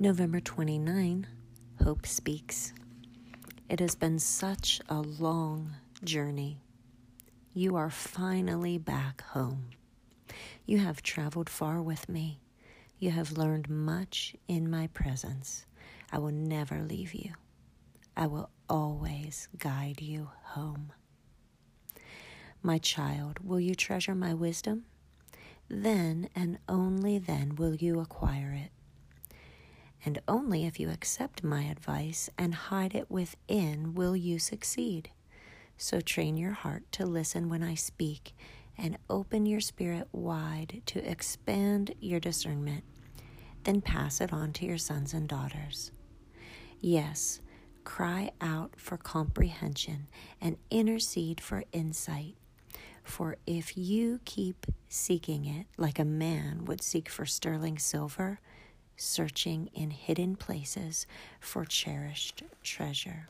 November 29, Hope Speaks. It has been such a long journey. You are finally back home. You have traveled far with me. You have learned much in my presence. I will never leave you. I will always guide you home. My child, will you treasure my wisdom? Then and only then will you acquire it and only if you accept my advice and hide it within will you succeed. So train your heart to listen when I speak and open your spirit wide to expand your discernment. Then pass it on to your sons and daughters. Yes, cry out for comprehension and intercede for insight. For if you keep seeking it like a man would seek for sterling silver, searching in hidden places for cherished treasure.